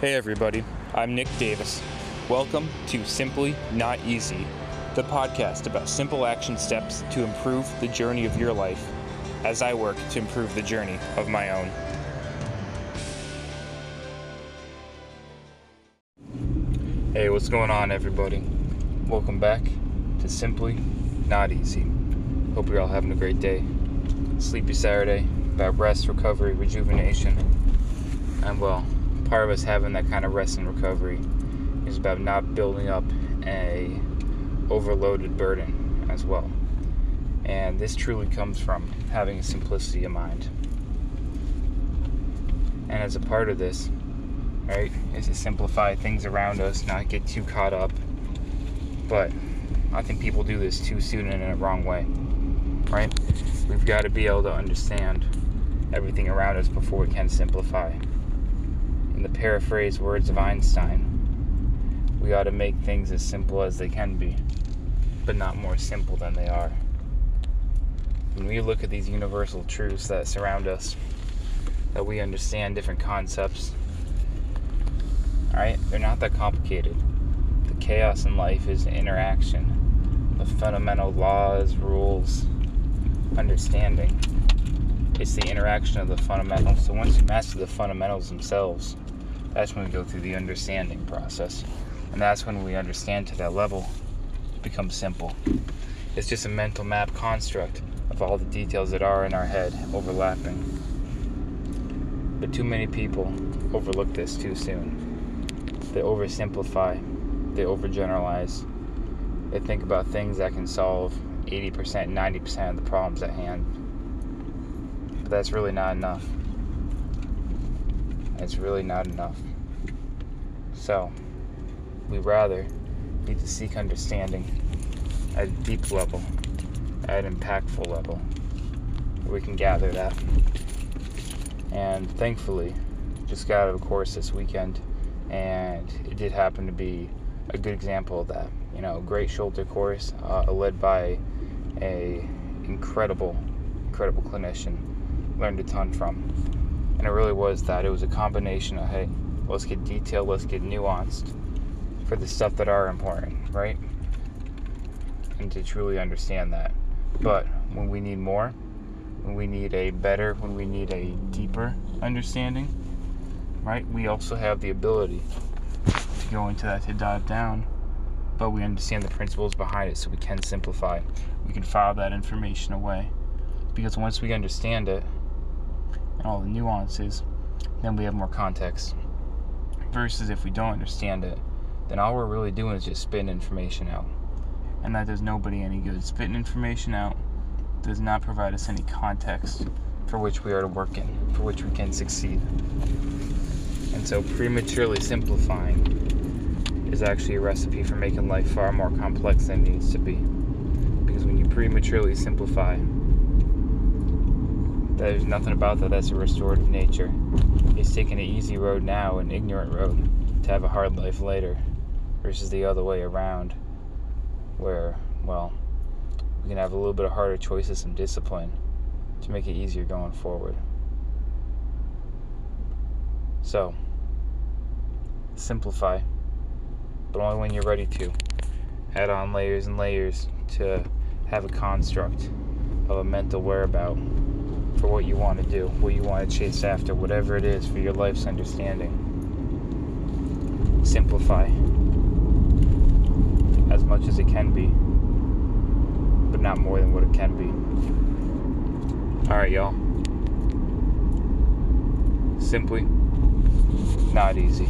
Hey everybody, I'm Nick Davis. Welcome to Simply Not Easy, the podcast about simple action steps to improve the journey of your life as I work to improve the journey of my own. Hey, what's going on, everybody? Welcome back to Simply Not Easy. Hope you're all having a great day. Sleepy Saturday, about rest, recovery, rejuvenation. And well, part of us having that kind of rest and recovery is about not building up a overloaded burden as well. And this truly comes from having a simplicity of mind. And as a part of this, right, is to simplify things around us, not get too caught up. But I think people do this too soon and in a wrong way, right? We've got to be able to understand everything around us before we can simplify. In the paraphrase words of Einstein, we ought to make things as simple as they can be, but not more simple than they are. When we look at these universal truths that surround us, that we understand different concepts, alright, they're not that complicated. The chaos in life is interaction, the fundamental laws, rules, understanding. It's the interaction of the fundamentals. So once you master the fundamentals themselves, that's when we go through the understanding process. And that's when we understand to that level, it becomes simple. It's just a mental map construct of all the details that are in our head overlapping. But too many people overlook this too soon. They oversimplify, they overgeneralize. They think about things that can solve 80%, 90% of the problems at hand. But that's really not enough. It's really not enough. So, we rather need to seek understanding at a deep level, at an impactful level, we can gather that. And thankfully, just got out of a course this weekend, and it did happen to be a good example of that. You know, great shoulder course uh, led by a incredible, incredible clinician. Learned a ton from, and it really was that. It was a combination of hey, let's get detailed, let's get nuanced for the stuff that are important, right? And to truly understand that. But when we need more, when we need a better, when we need a deeper understanding, right? We also have the ability to go into that to dive down, but we understand the principles behind it so we can simplify. We can file that information away. Because once we understand it and all the nuances, then we have more context. Versus if we don't understand it, then all we're really doing is just spitting information out. And that does nobody any good. Spitting information out does not provide us any context for which we are to work in, for which we can succeed. And so prematurely simplifying is actually a recipe for making life far more complex than it needs to be. Because when you prematurely simplify, there's nothing about that that's a restorative nature. It's taking an easy road now, an ignorant road, to have a hard life later, versus the other way around, where, well, we can have a little bit of harder choices and discipline to make it easier going forward. So, simplify, but only when you're ready to. Add on layers and layers to have a construct of a mental whereabout for what you want to do, what you want to chase after, whatever it is for your life's understanding. Simplify as much as it can be, but not more than what it can be. Alright, y'all. Simply not easy.